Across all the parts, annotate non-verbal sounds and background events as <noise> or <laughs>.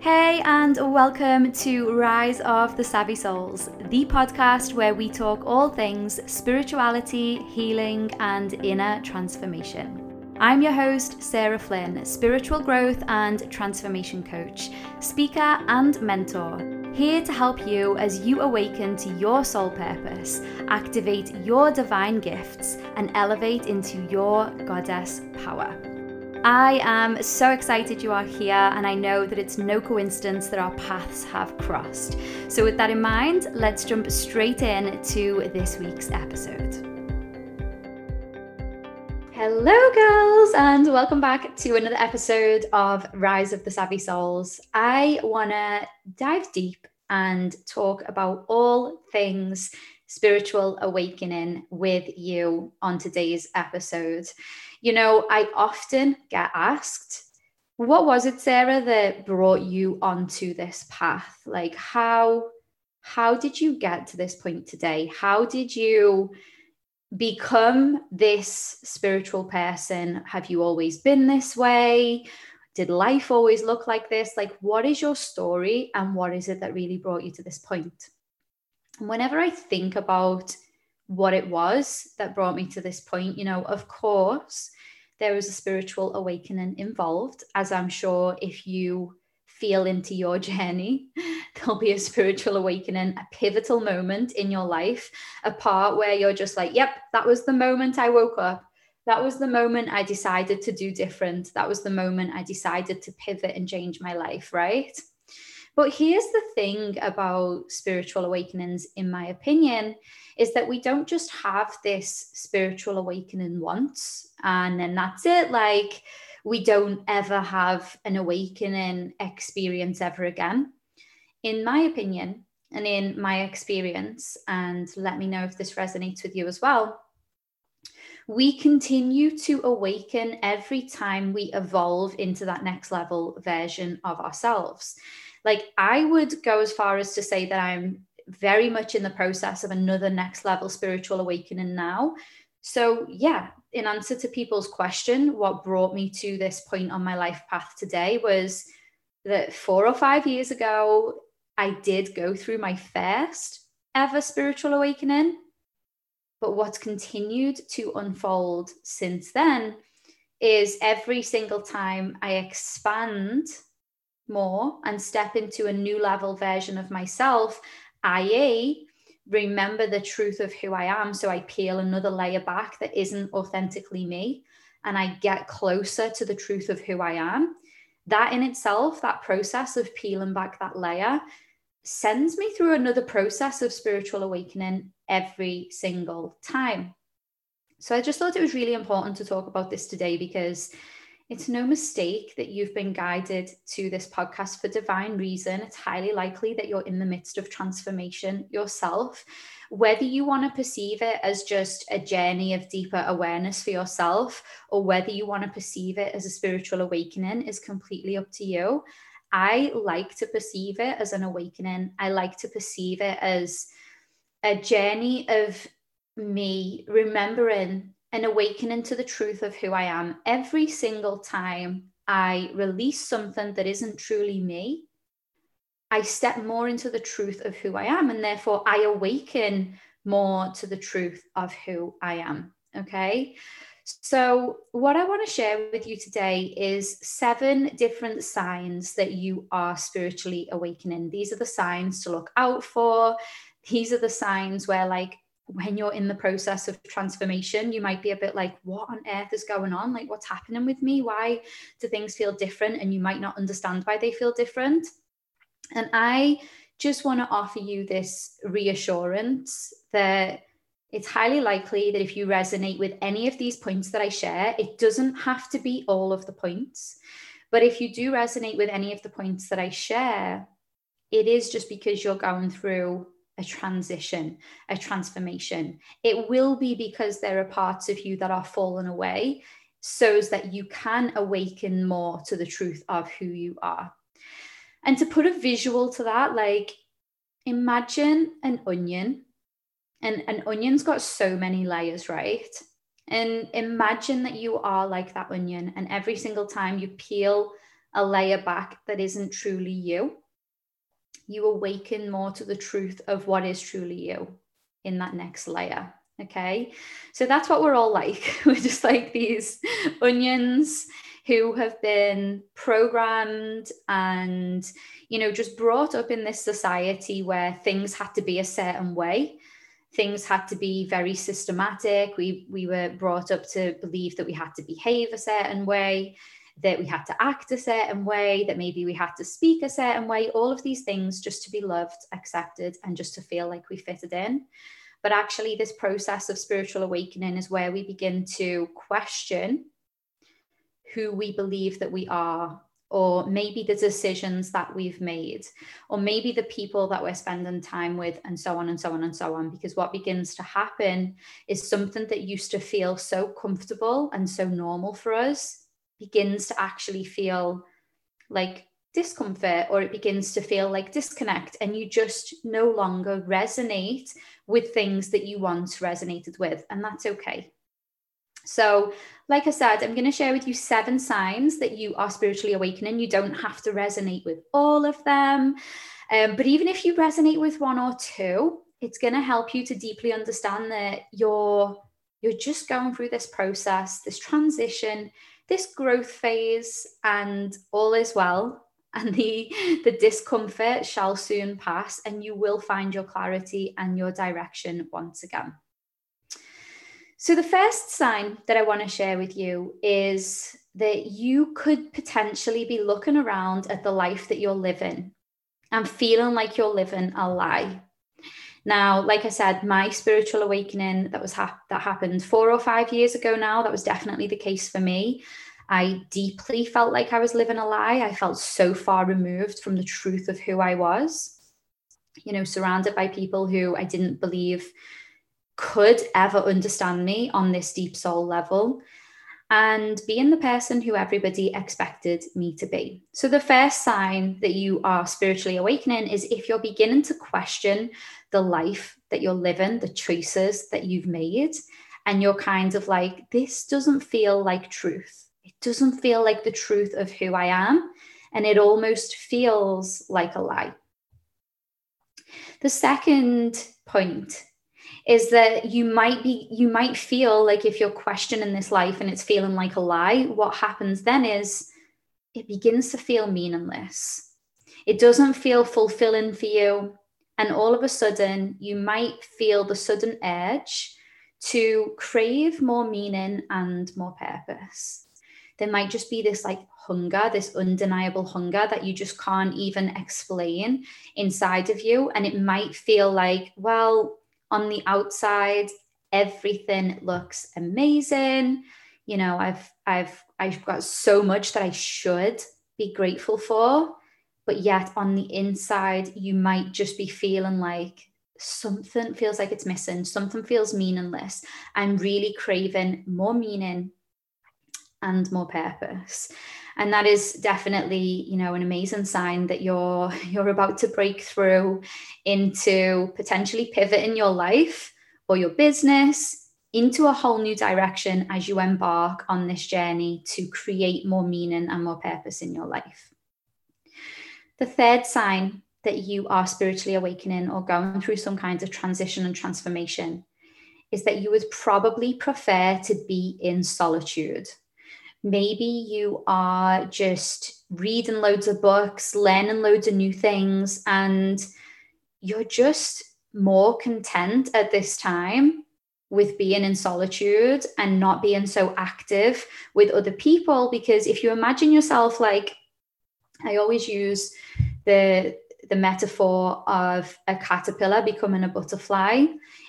Hey, and welcome to Rise of the Savvy Souls, the podcast where we talk all things spirituality, healing, and inner transformation. I'm your host, Sarah Flynn, spiritual growth and transformation coach, speaker, and mentor, here to help you as you awaken to your soul purpose, activate your divine gifts, and elevate into your goddess power. I am so excited you are here, and I know that it's no coincidence that our paths have crossed. So, with that in mind, let's jump straight in to this week's episode. Hello, girls, and welcome back to another episode of Rise of the Savvy Souls. I want to dive deep and talk about all things spiritual awakening with you on today's episode. You know, I often get asked, what was it, Sarah, that brought you onto this path? Like how how did you get to this point today? How did you become this spiritual person? Have you always been this way? Did life always look like this? Like, what is your story and what is it that really brought you to this point? And whenever I think about what it was that brought me to this point. You know, of course, there was a spiritual awakening involved, as I'm sure if you feel into your <laughs> journey, there'll be a spiritual awakening, a pivotal moment in your life, a part where you're just like, yep, that was the moment I woke up. That was the moment I decided to do different. That was the moment I decided to pivot and change my life, right? But here's the thing about spiritual awakenings, in my opinion, is that we don't just have this spiritual awakening once and then that's it. Like, we don't ever have an awakening experience ever again. In my opinion, and in my experience, and let me know if this resonates with you as well, we continue to awaken every time we evolve into that next level version of ourselves. Like, I would go as far as to say that I'm very much in the process of another next level spiritual awakening now. So, yeah, in answer to people's question, what brought me to this point on my life path today was that four or five years ago, I did go through my first ever spiritual awakening. But what's continued to unfold since then is every single time I expand more and step into a new level version of myself, i.e., remember the truth of who I am. So I peel another layer back that isn't authentically me and I get closer to the truth of who I am. That in itself, that process of peeling back that layer, sends me through another process of spiritual awakening every single time. So I just thought it was really important to talk about this today because it's no mistake that you've been guided to this podcast for divine reason. It's highly likely that you're in the midst of transformation yourself. Whether you want to perceive it as just a journey of deeper awareness for yourself, or whether you want to perceive it as a spiritual awakening, is completely up to you. I like to perceive it as an awakening. I like to perceive it as a journey of me remembering an awakening to the truth of who I am every single time I release something that isn't truly me. I step more into the truth of who I am, and therefore I awaken more to the truth of who I am. Okay. So, what I want to share with you today is seven different signs that you are spiritually awakening. These are the signs to look out for. These are the signs where, like, when you're in the process of transformation, you might be a bit like, what on earth is going on? Like, what's happening with me? Why do things feel different? And you might not understand why they feel different. And I just want to offer you this reassurance that it's highly likely that if you resonate with any of these points that I share, it doesn't have to be all of the points. But if you do resonate with any of the points that I share, it is just because you're going through a transition, a transformation. It will be because there are parts of you that are fallen away so that you can awaken more to the truth of who you are. And to put a visual to that, like imagine an onion, and an onion's got so many layers, right? And imagine that you are like that onion, and every single time you peel a layer back that isn't truly you. You awaken more to the truth of what is truly you in that next layer. Okay. So that's what we're all like. <laughs> We're just like these onions who have been programmed and, you know, just brought up in this society where things had to be a certain way. Things had to be very systematic. We, we were brought up to believe that we had to behave a certain way, that we had to act a certain way, that maybe we had to speak a certain way, all of these things just to be loved, accepted, and just to feel like we fitted in. But actually, this process of spiritual awakening is where we begin to question who we believe that we are, or maybe the decisions that we've made, or maybe the people that we're spending time with, and so on and so on and so on. Because what begins to happen is something that used to feel so comfortable and so normal for us begins to actually feel like discomfort or it begins to feel like disconnect and you just no longer resonate with things that you once resonated with and that's okay. So like i said i'm going to share with you seven signs that you are spiritually awakening. You don't have to resonate with all of them um, but even if you resonate with one or two it's going to help you to deeply understand that you're you're just going through this process this transition this growth phase and all is well <laughs> and the the discomfort shall soon pass and you will find your clarity and your direction once again. So the first sign that i want to share with you is that you could potentially be looking around at the life that you're living and feeling like you're living a lie now like i said my spiritual awakening that was ha- that happened 4 or 5 years ago now that was definitely the case for me I deeply felt like I was living a lie. I felt so far removed from the truth of who I was, you know, surrounded by people who I didn't believe could ever understand me on this deep soul level and being the person who everybody expected me to be. So, the first sign that you are spiritually awakening is if you're beginning to question the life that you're living, the choices that you've made, and you're kind of like, this doesn't feel like truth it doesn't feel like the truth of who I am. And it almost feels like a lie. The second point is that you might be you might feel like if you're questioning this life and it's feeling like a lie what happens then is it begins to feel meaningless it doesn't feel fulfilling for you and all of a sudden you might feel the sudden urge to crave more meaning and more purpose there might just be this like hunger, this undeniable hunger that you just can't even explain inside of you. And it might feel like, well, on the outside, everything looks amazing. You know, I've I've I've got so much that I should be grateful for. But yet on the inside, you might just be feeling like something feels like it's missing, something feels meaningless. I'm really craving more meaning, and more purpose and that is definitely you know an amazing sign that you're <laughs> you're about to break through into potentially pivot in your life or your business into a whole new direction as you embark on this journey to create more meaning and more purpose in your life the third sign that you are spiritually awakening or going through some kind of transition and transformation is that you would probably prefer to be in solitude maybe you are just reading loads of books, learning loads of new things, and you're just more content at this time with being in solitude and not being so active with other people. Because if you imagine yourself like, I always use the the metaphor of a caterpillar becoming a butterfly.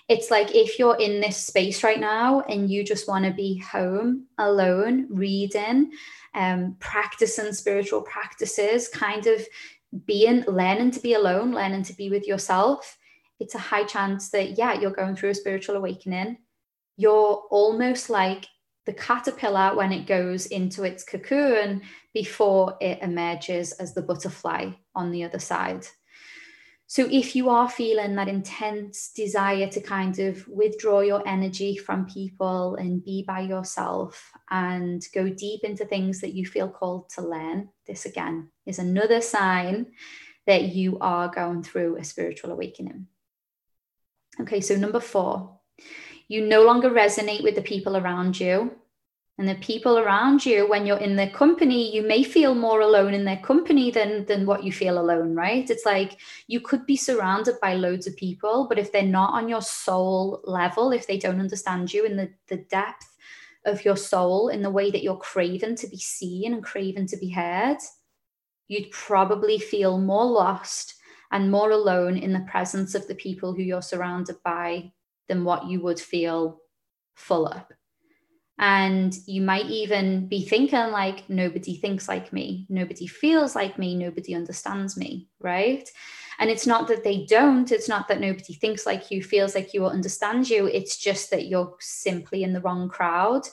It's like if you're in this space right now and you just want to be home alone, reading, um, practicing spiritual practices, kind of being learning to be alone, learning to be with yourself, it's a high chance that, yeah, you're going through a spiritual awakening. You're almost like the caterpillar when it goes into its cocoon before it emerges as the butterfly on the other side. So, if you are feeling that intense desire to kind of withdraw your energy from people and be by yourself and go deep into things that you feel called to learn, this again is another sign that you are going through a spiritual awakening. Okay, so number four, you no longer resonate with the people around you. And the people around you when you're in their company you may feel more alone in their company than than what you feel alone right? It's like you could be surrounded by loads of people but if they're not on your soul level if they don't understand you in the the depth of your soul in the way that you're craving to be seen and craving to be heard you'd probably feel more lost and more alone in the presence of the people who you're surrounded by than what you would feel full up. And you might even be thinking, like, nobody thinks like me, nobody feels like me, nobody understands me, right? And it's not that they don't, it's not that nobody thinks like you, feels like you, or understands you. It's just that you're simply in the wrong crowd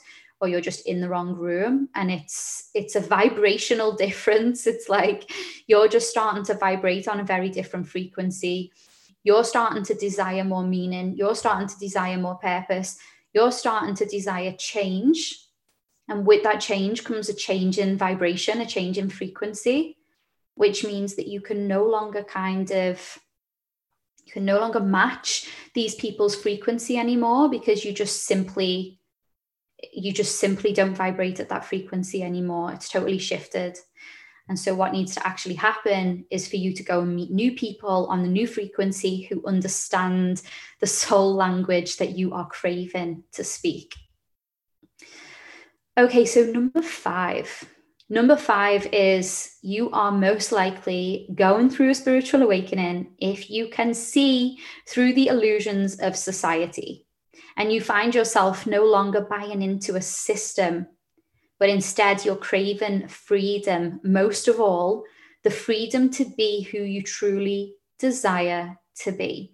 or you're just in the wrong room. And it's it's a vibrational <laughs> difference. It's like you're just starting to vibrate on a very different frequency you're starting to desire more meaning. You're starting to desire more purpose. You're starting to desire change. And with that change comes a change in vibration, a change in frequency, which means that you can no longer kind of you can no longer match these people's frequency anymore because you just simply you just simply don't vibrate at that frequency anymore. It's totally shifted and so, what needs to actually happen is for you to go and meet new people on the new frequency who understand the soul language that you are craving to speak. Okay, so number five. Number five is you are most likely going through a spiritual awakening if you can see through the illusions of society and you find yourself no longer buying into a system but instead you're craving freedom, most of all, the freedom to be who you truly desire to be.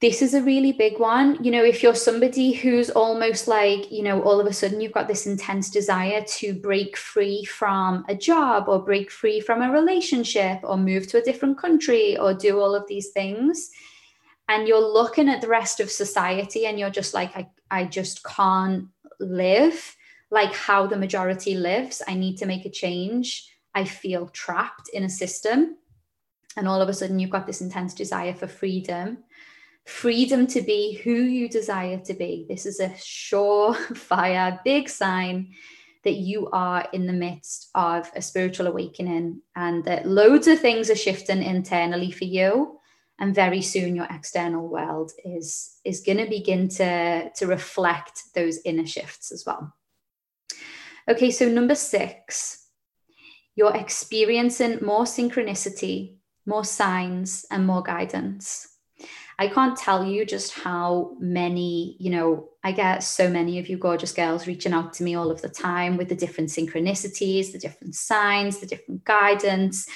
This is a really big one. You know, if you're somebody who's almost like, you know, all of a sudden you've got this intense desire to break free from a job or break free from a relationship or move to a different country or do all of these things. And you're looking at the rest of society and you're just like, I, I just can't live like how the majority lives. I need to make a change. I feel trapped in a system. And all of a sudden, you've got this intense desire for freedom freedom to be who you desire to be. This is a surefire, <laughs> big sign that you are in the midst of a spiritual awakening and that loads of things are shifting internally for you. And very soon your external world is, is going to begin to, to reflect those inner shifts as well. Okay, so number six, you're experiencing more synchronicity, more signs, and more guidance. I can't tell you just how many, you know, I get so many of you gorgeous girls reaching out to me all of the time with the different synchronicities, the different signs, the different guidance.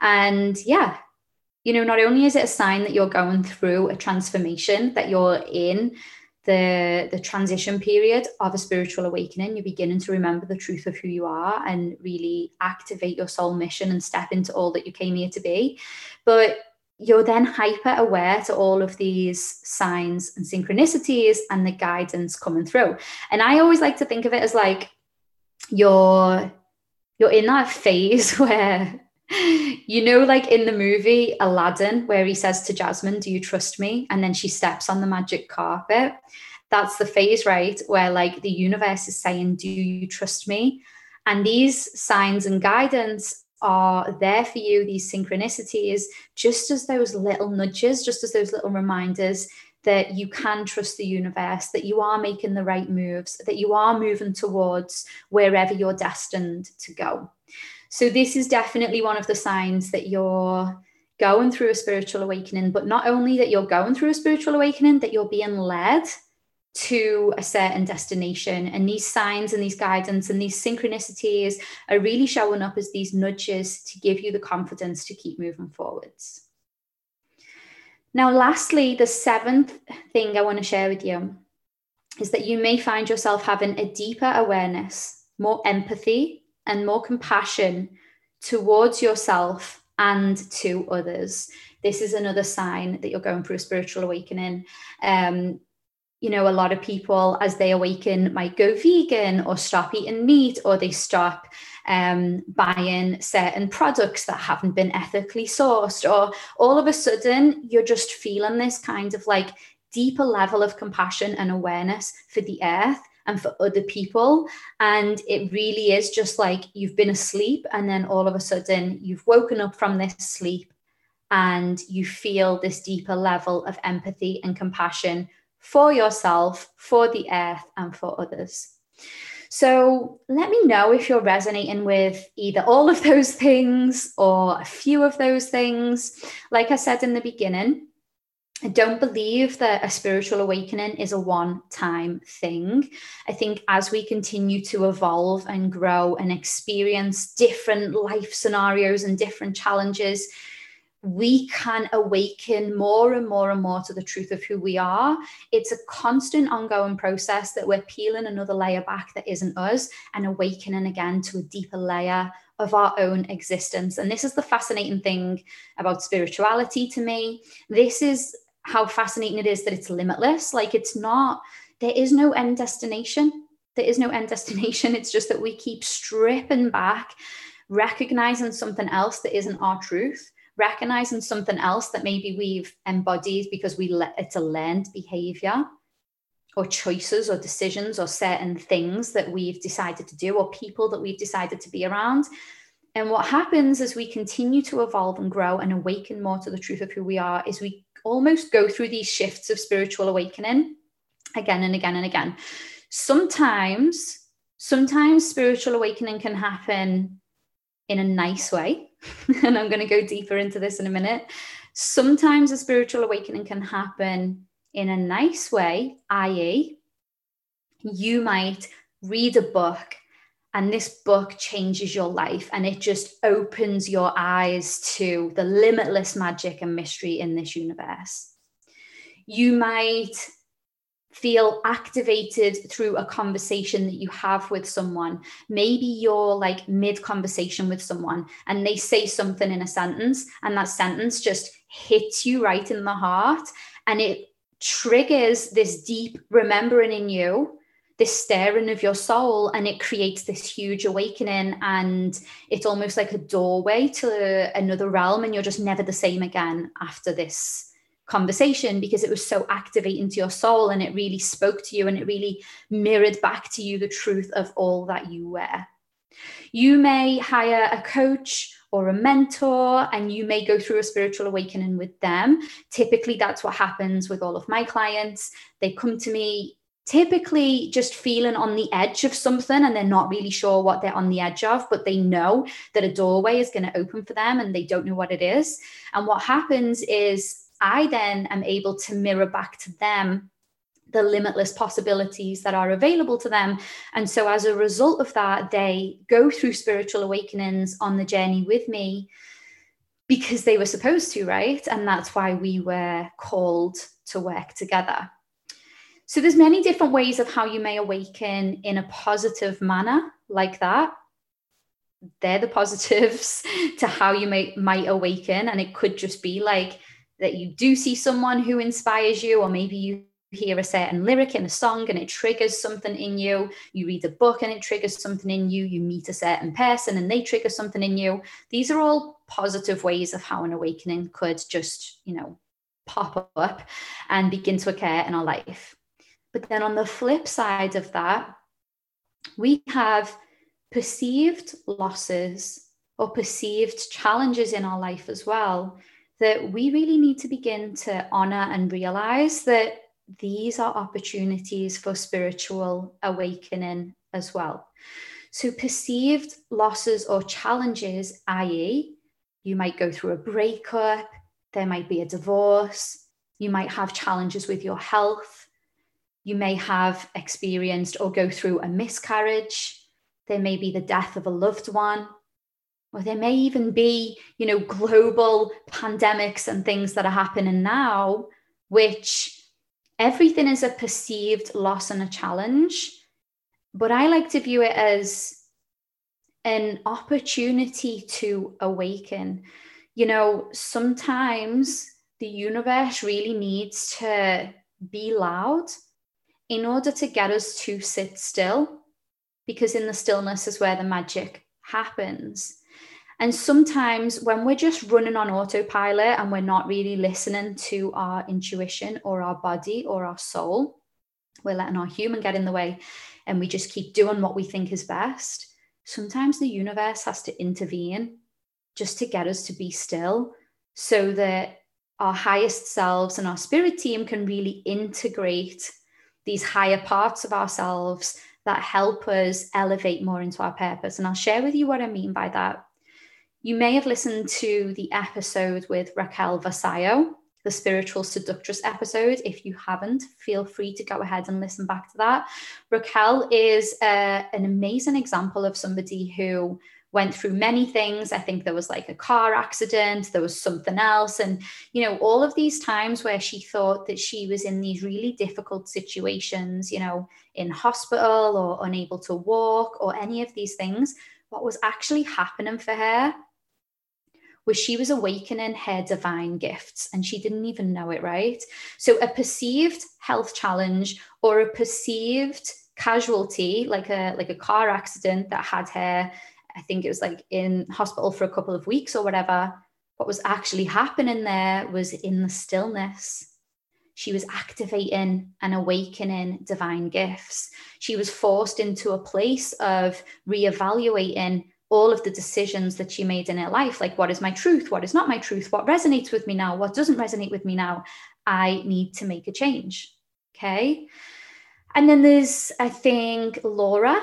And yeah, you know, not only is it a sign that you're going through a transformation, that you're in the the transition period of a spiritual awakening you're beginning to remember the truth of who you are and really activate your soul mission and step into all that you came here to be. But you're then hyper aware to all of these signs and synchronicities and the guidance coming through. And i always like to think of it as like you're you're in that phase <laughs> where you know, like in the movie Aladdin, where he says to Jasmine, Do you trust me? And then she steps on the magic carpet. That's the phase, right? Where like the universe is saying, Do you trust me? And these signs and guidance are there for you, these synchronicities, just as those little nudges, just as those little reminders that you can trust the universe, that you are making the right moves, that you are moving towards wherever you're destined to go. So, this is definitely one of the signs that you're going through a spiritual awakening, but not only that you're going through a spiritual awakening, that you're being led to a certain destination. And these signs and these guidance and these synchronicities are really showing up as these nudges to give you the confidence to keep moving forwards. Now, lastly, the seventh thing I want to share with you is that you may find yourself having a deeper awareness, more empathy, and more compassion towards yourself and to others. this is another sign that you're going through a spiritual awakening. Um, you know, a lot of people as they awaken might go vegan or stop eating meat or they stop um, buying certain products that haven't been ethically sourced, or all of a sudden you're just feeling this kind of like deeper level of compassion and awareness for the earth and for other people. And it really is just like you've been asleep, and then all of a sudden you've woken up from this sleep and you feel this deeper level of empathy and compassion for yourself, for the earth, and for others. So let me know if you're resonating with either all of <laughs> those things or a few of those things. Like I said in the beginning, I don't believe that a spiritual awakening is a one time thing. I think as we continue to evolve and grow and experience different life scenarios and different challenges, we can awaken more and more and more to the truth of who we are. It's a constant ongoing process that we're peeling another layer back that isn't us and awakening again to a deeper layer of our own existence. And this is the fascinating thing about spirituality to me. This is how fascinating it is that it's limitless. Like it's not, there is no end destination. There is no end <laughs> destination. It's just that we keep stripping back, recognizing something else that isn't our truth recognizing something else that maybe we've embodied because we let it's a learned behavior or choices or decisions or certain things that we've decided to do or people that we've decided to be around. And what happens as we continue to evolve and grow and awaken more to the truth of who we are is we almost go through these shifts of spiritual awakening again and again and again. Sometimes, sometimes spiritual awakening can happen in a nice way. <laughs> and I'm going to go deeper into this in a minute. Sometimes a spiritual awakening can happen in a nice way, i.e., you might read a book and this book changes your life and it just opens your eyes to the limitless magic and mystery in this universe. You might feel activated through a conversation that you have with someone. Maybe you're like mid conversation with someone and they say something in a sentence, and that sentence just hits you right in the heart and it triggers this deep remembering in you this stirring of your soul and it creates this huge awakening and it's almost like a doorway to another realm and you're just never the same again after this conversation because it was so activating to your soul and it really spoke to you and it really mirrored back to you the truth of all that you were. You may hire a coach or a mentor and you may go through a spiritual awakening with them. Typically, that's what happens with all of my clients. They come to me typically just feeling on the edge of something and they're not really sure what they're on the edge of, but they know that a doorway is going to open for them and they don't know what it is. And what happens is I then am able to mirror back to them the limitless possibilities that are available to them. And so, as a result of that, they go through spiritual awakenings on the journey with me because they were supposed to, right? And that's why we were called to work together. So there's many different ways of how you may awaken in a positive manner like that. They're the <laughs> positives to how you may might awaken. And it could just be like that you do see someone who inspires you, or maybe you hear a certain lyric in a song and it triggers something in you. You read a book and it triggers something in you. You meet a certain person and they trigger something in you. These are all positive ways of how an awakening could just, you know, pop up and begin to occur in our life. But then on the flip side of that, we have perceived losses or perceived challenges in our life as well that we really need to begin to honor and realize that these are opportunities for spiritual awakening as well. So, perceived losses or challenges, i.e., you might go through a breakup, there might be a divorce, you might have challenges with your health, you may have experienced or go through a miscarriage, there may be the death of a loved one, or there may even be you know global pandemics and things that are happening now which everything is a perceived loss and a challenge. But i like to view it as an opportunity to awaken. You know, sometimes the universe really needs to be loud in order to get us to sit still, because in the stillness is where the magic happens. And sometimes when we're just running on autopilot and we're not really listening to our intuition or our body or our soul, we're letting our human get in the way and we just keep doing what we think is best. Sometimes the universe has to intervene just to get us to be still so that our highest selves and our spirit team can really integrate these higher parts of ourselves that help us elevate more into our purpose. And I'll share with you what I mean by that. You may have listened to the episode with Raquel Vasallo, the spiritual seductress episode. If you haven't, feel free to go ahead and listen back to that. Raquel is uh, an amazing example of somebody who went through many things. I think there was like a car accident, there was something else. And, you know, all of these times where she thought that she was in these really difficult situations, you know, in hospital or unable to walk or any of these things, what was actually happening for her was she was awakening her divine gifts and she didn't even know it, right? So a perceived health challenge or a perceived casualty like a like a car accident that had her I think it was like in hospital for a couple of weeks or whatever. What was actually happening there was in the stillness. She was activating and awakening divine gifts. She was forced into a place of reevaluating all of the decisions that she made in her life like, what is my truth? What is not my truth? What resonates with me now? What doesn't resonate with me now? I need to make a change. Okay. And then there's, I think, Laura,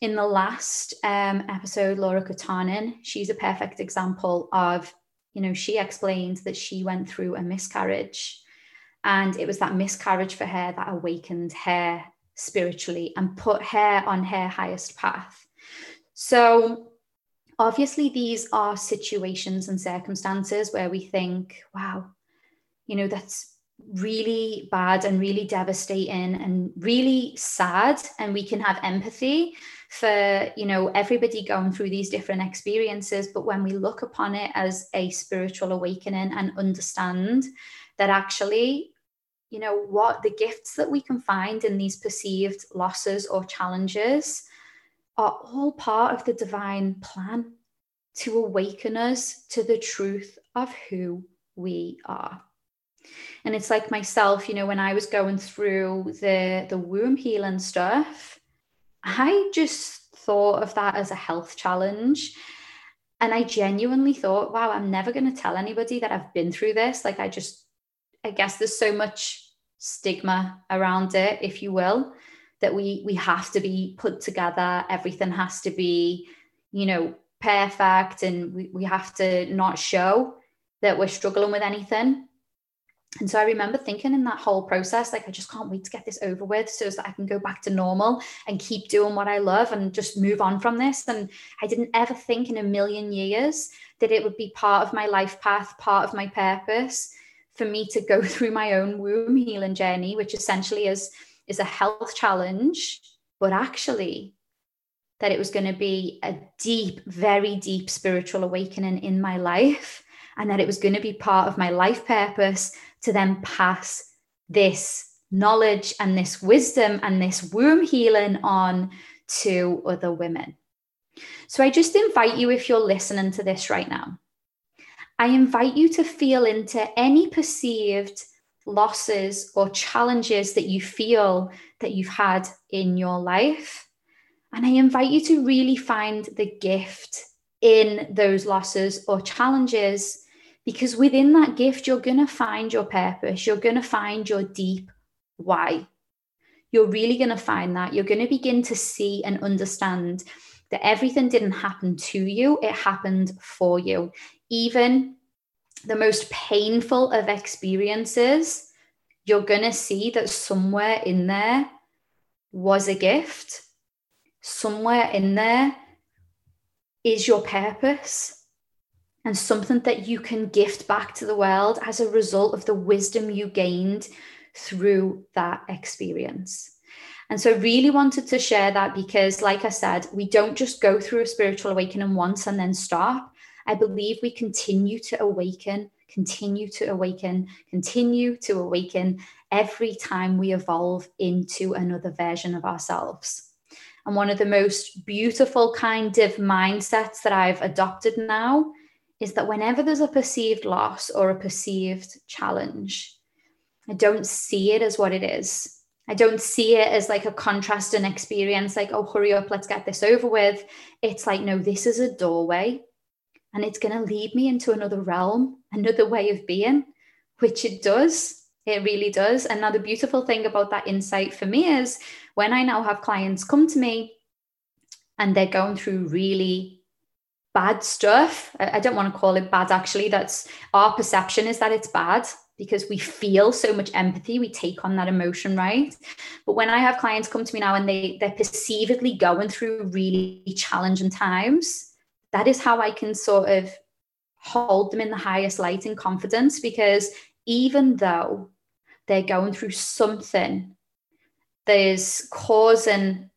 in the last um, episode, Laura Kutanen, she's a perfect example of, you know, she explained that she went through a miscarriage. And it was that miscarriage for her that awakened her spiritually and put her on her highest path. So, obviously, these are situations and circumstances where we think, wow, you know, that's really bad and really devastating and really sad and we can have empathy for you know everybody going through these different experiences but when we look upon it as a spiritual awakening and understand that actually you know what the gifts that we can find in these perceived losses or challenges are all part of the divine plan to awaken us to the truth of who we are. And it's like myself, you know, when I was going through the the womb healing stuff, I just thought of that as a health challenge. And I genuinely thought, wow, I'm never going to tell anybody that I've been through this. Like, I just, I guess there's so much stigma around it, if you will, that we we have to be put together. Everything has to be, you know, perfect, and we, we have to not show that we're struggling with anything. And so I remember thinking in that whole process, like, I just can't wait to get this over with so that I can go back to normal and keep doing what I love and just move on from this. And I didn't ever think in a million years that it would be part of my life path, part of my purpose for me to go <laughs> through my own womb healing journey, which essentially is, is a health challenge, but actually that it was going to be a deep, very deep spiritual awakening in my life and that it was going to be part of my life purpose to then pass this knowledge and this wisdom and this womb healing on to other women. So I just invite you, if you're listening to this right now, I invite you to feel into any perceived losses or challenges that you feel that you've had in your life. And I invite you to really find the gift in those losses or challenges because within that gift, you're going to find your purpose. You're going to find your deep why. You're really going to find that. You're going to begin to see and understand that everything didn't happen to you, it happened for you. Even the most painful of experiences, you're going to see that somewhere in there was a gift. Somewhere in there is your purpose and something that you can gift back to the world as a result of the wisdom you gained through that experience. And so, I really wanted to share that because, like I said, we don't just go through a spiritual awakening once and then stop. I believe we continue to awaken, continue to awaken, continue to awaken every time we evolve into another version of ourselves. And one of the most beautiful kind of mindsets that I've adopted now is that whenever there's a perceived loss or a perceived challenge, I don't see it as what it is. I don't see it as like a contrast and experience, like, oh, hurry up, let's get this over with. It's like, no, this is a doorway and it's going to lead me into another realm, another way of being, which it does. It really does. And now, the beautiful thing about that insight for me is when I now have clients come to me and they're going through really bad stuff. I don't want to call it bad, actually. That's our perception is that it's bad because we feel so much empathy we take on that emotion right but when i have clients come to me now and they they're perceivedly going through really challenging times that is how i can sort of hold them in the highest light and confidence because even though they're going through something that is causing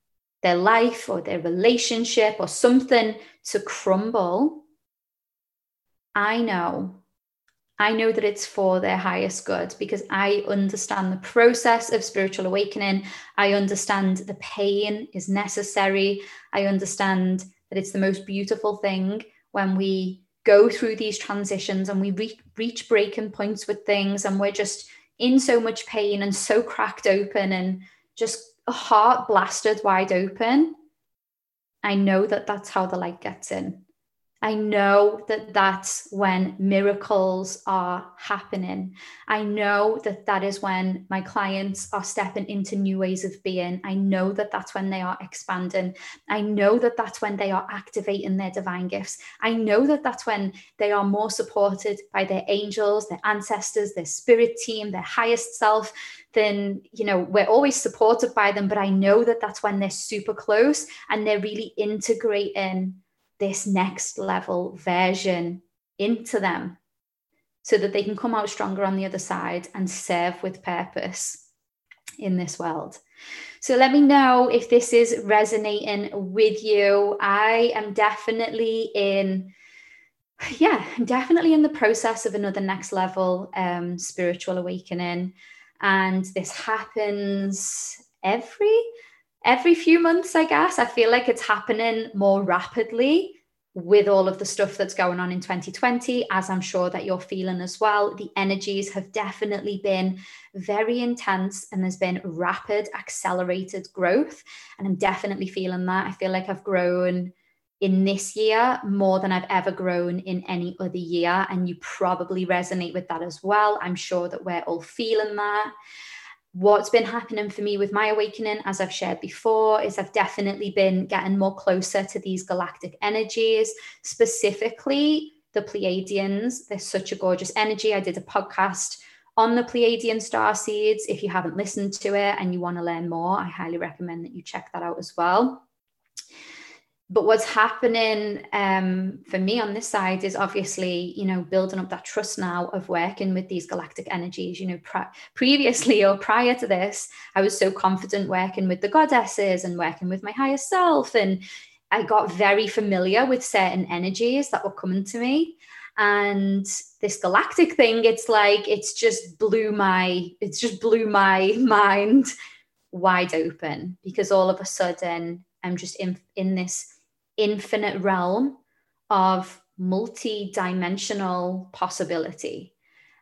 their life or their relationship or something to crumble i know I know that it's for their highest good because I understand the process of spiritual awakening. I understand the pain is necessary. I understand that it's the most beautiful thing when we go through these transitions and we re- reach breaking points with things and we're just in so much pain and so cracked open and just heart blasted wide open. I know that that's how the light gets in. I know that that's when miracles are happening. I know that that is when my clients are stepping into new ways of being. I know that that's when they are expanding. I know that that's when they are activating their divine gifts. I know that that's when they are more supported by their angels, their ancestors, their spirit team, their highest self. Then, you know, we're always supported by them, but I know that that's when they're super close and they're really integrating this next level version into them so that they can come out stronger on the other side and serve with purpose in this world. So let me know if this is resonating with you. I am definitely in, yeah, definitely in the process of another next level um, spiritual awakening. And this happens every every few months, I guess. I feel like it's happening more rapidly with all of the stuff that's going on in 2020, as I'm sure that you're feeling as well. The energies have definitely been very intense and there's been rapid, accelerated growth. And I'm definitely feeling that. I feel like I've grown in this year more than I've ever grown in any other year. And you probably resonate with that as well. I'm sure that we're all feeling that what's been happening for me with my awakening, as I've shared before, is I've definitely been getting more closer to these galactic energies, specifically the Pleiadians. They're such a gorgeous energy. I did a podcast on the Pleiadian star seeds. If you haven't listened to it and you want to learn more, I highly recommend that you check that out as well but what's happening um, for me on this side is obviously you know building up that trust now of working with these galactic energies. You know pre- previously or prior to this i was so confident working with the goddesses and working with my higher self and i got very familiar with certain energies that were coming to me. And this galactic thing it's like it's just blew my it's just blew my <laughs> mind wide open because all of a sudden i'm just in in this infinite realm of multi-dimensional possibility.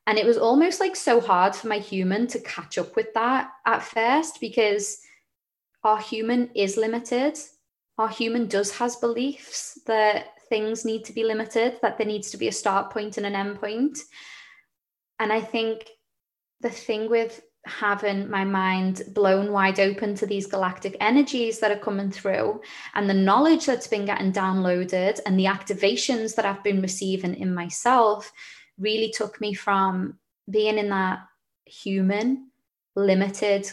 And it was almost like so hard for my human to catch up with that at first because our human is limited. Our human does has beliefs that things need to be limited that there needs to be a start point and an end point. And i think the thing with having my mind blown wide open to these galactic energies that are coming through and the knowledge that's been getting downloaded and the activations that I've been receiving in myself really took me from being in that human, limited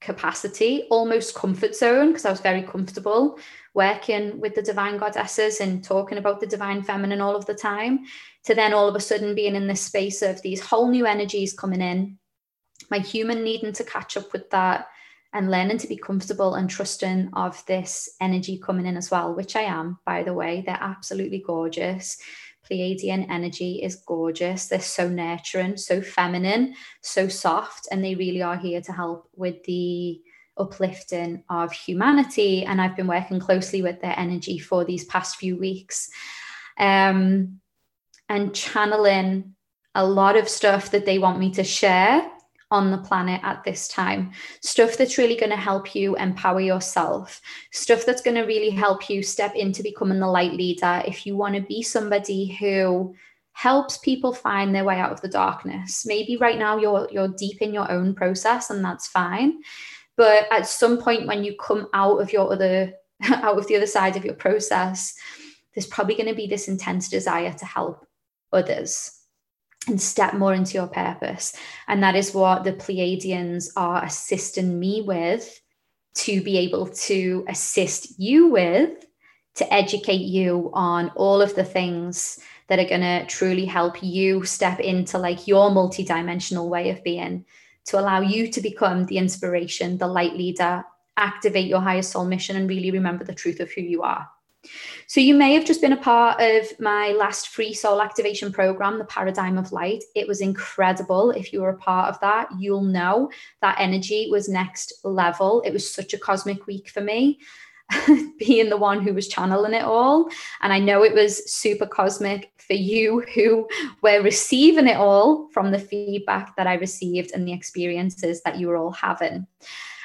capacity, almost comfort zone, because I was very comfortable working with the divine goddesses and talking about the divine feminine all of the time, to then all of a sudden being in this space of these whole new energies coming in my human needing to catch up with that and learning to be comfortable and trusting of this energy coming in as well, which I am, by the way. They're absolutely gorgeous. Pleiadian energy is gorgeous. They're so nurturing, so feminine, so soft, and they really are here to help with the uplifting of humanity. And I've been working closely with their energy for these past few weeks um, and channeling a lot of stuff that they want me to share on the planet at this time. Stuff that's really going to help you empower yourself. Stuff that's going to really help you step into becoming the light leader if you want to be somebody who helps people find their way out of the darkness. Maybe right now you're you're deep in your own process and that's fine. But at some point when you come out of your other <laughs> out of the other side of your process, there's probably going to be this intense desire to help others and step more into your purpose. And that is what the Pleiadians are assisting me with to be able to assist you with to educate you on all of the things that are going to truly help you step into like your multidimensional way of being to allow you to become the inspiration, the light leader, activate your higher soul mission, and really remember the truth of who you are. So, you may have just been a part of my last free soul activation program, the Paradigm of Light. It was incredible. If you were a part of that, you'll know that energy was next level. It was such a cosmic week for me. <laughs> being the one who was channeling it all. And I know it was super cosmic for you who were receiving it all from the feedback that I received and the experiences that you were all having.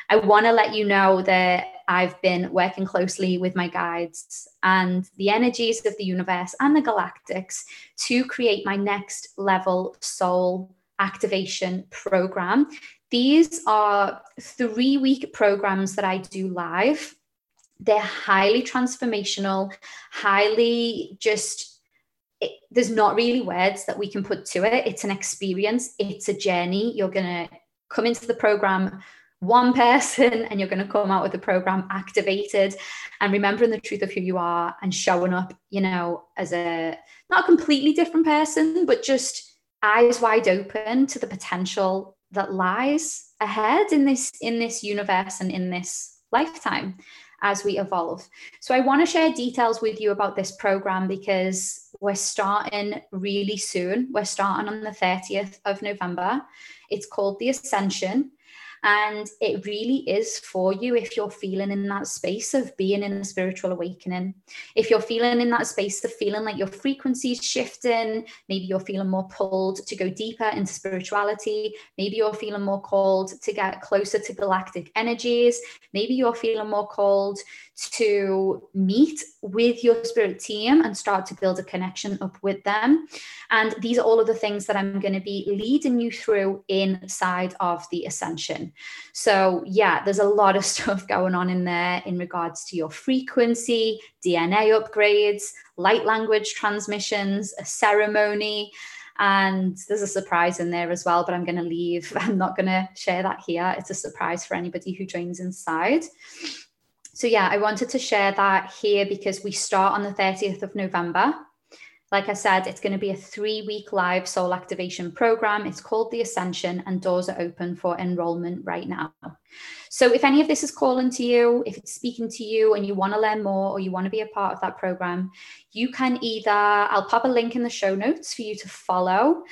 I want to let you know that I've been working closely with my guides and the energies of the universe and the galactics to create my next level soul activation program. These are three week programs that I do live. They're highly transformational, highly just it, there's not really words that we can put to it. It's an experience, it's a journey. You're going to come into the program one person and you're going to come out with the program activated and remembering the truth of who you are and showing up you know as a not a completely different person but just eyes wide open to the potential that lies ahead in this in this universe and in this lifetime as we evolve. So i want to share details with you about this program because we're starting really soon. We're starting on the 30th of november. It's called the ascension and it really is for you if you're feeling in that space of being in a spiritual awakening. If you're feeling in that space of feeling like your frequency's shifting, maybe you're feeling more pulled to go deeper into spirituality, maybe you're feeling more called to get closer to galactic energies, maybe you're feeling more called to meet with your spirit team and start to build a connection up with them. And these are all of the things that I'm going to be leading you through inside of the ascension. So, yeah, there's a lot of <laughs> stuff going on in there in regards to your frequency, DNA upgrades, light language transmissions, a ceremony. And there's a surprise in there as well, but I'm going to leave. <laughs> I'm not going to share that here. It's a surprise for anybody who joins inside. So, yeah, I wanted to share that here because we start on the 30th of November. Like I said, it's going to be a three week live soul activation program. It's called The Ascension, and doors are open for enrollment right now. So, if any of this is calling to you, if it's speaking to you and you want to learn more or you want to be a part of that program, you can either, I'll pop a link in the show notes for you to follow.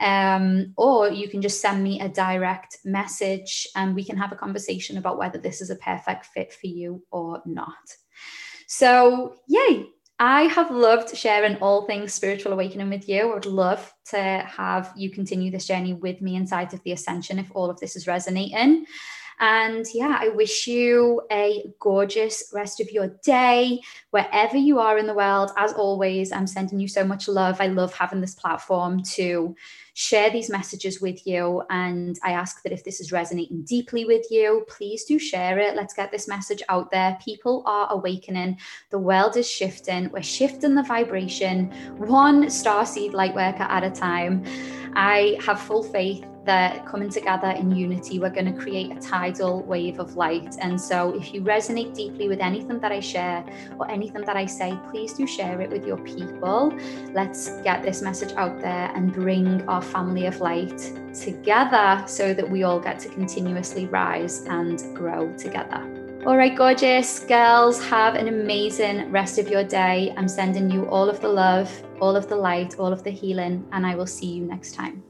Um, or you can just send me a direct message and we can have a conversation about whether this is a perfect fit for you or not. So, yay! I have loved sharing all things spiritual awakening with you. I would love to have you continue this journey with me inside of the ascension if all of this is resonating. And yeah, I wish you a gorgeous rest of your day, wherever you are in the world. As always, I'm sending you so much love. I love having this platform to share these messages with you. And I ask that if this is resonating deeply with you, please do share it. Let's get this message out there. People are awakening, the world is shifting. We're shifting the vibration, one star seed light worker at a time. I have full faith that coming together in unity, we're going to create a tidal wave of light. And so, if you resonate deeply with anything that I share or anything that I say, please do share it with your people. Let's get this message out there and bring our family of light together so that we all get to continuously rise and grow together. All right, gorgeous girls, have an amazing rest of your day. I'm sending you all of the love, all of the light, all of the healing, and I will see you next time.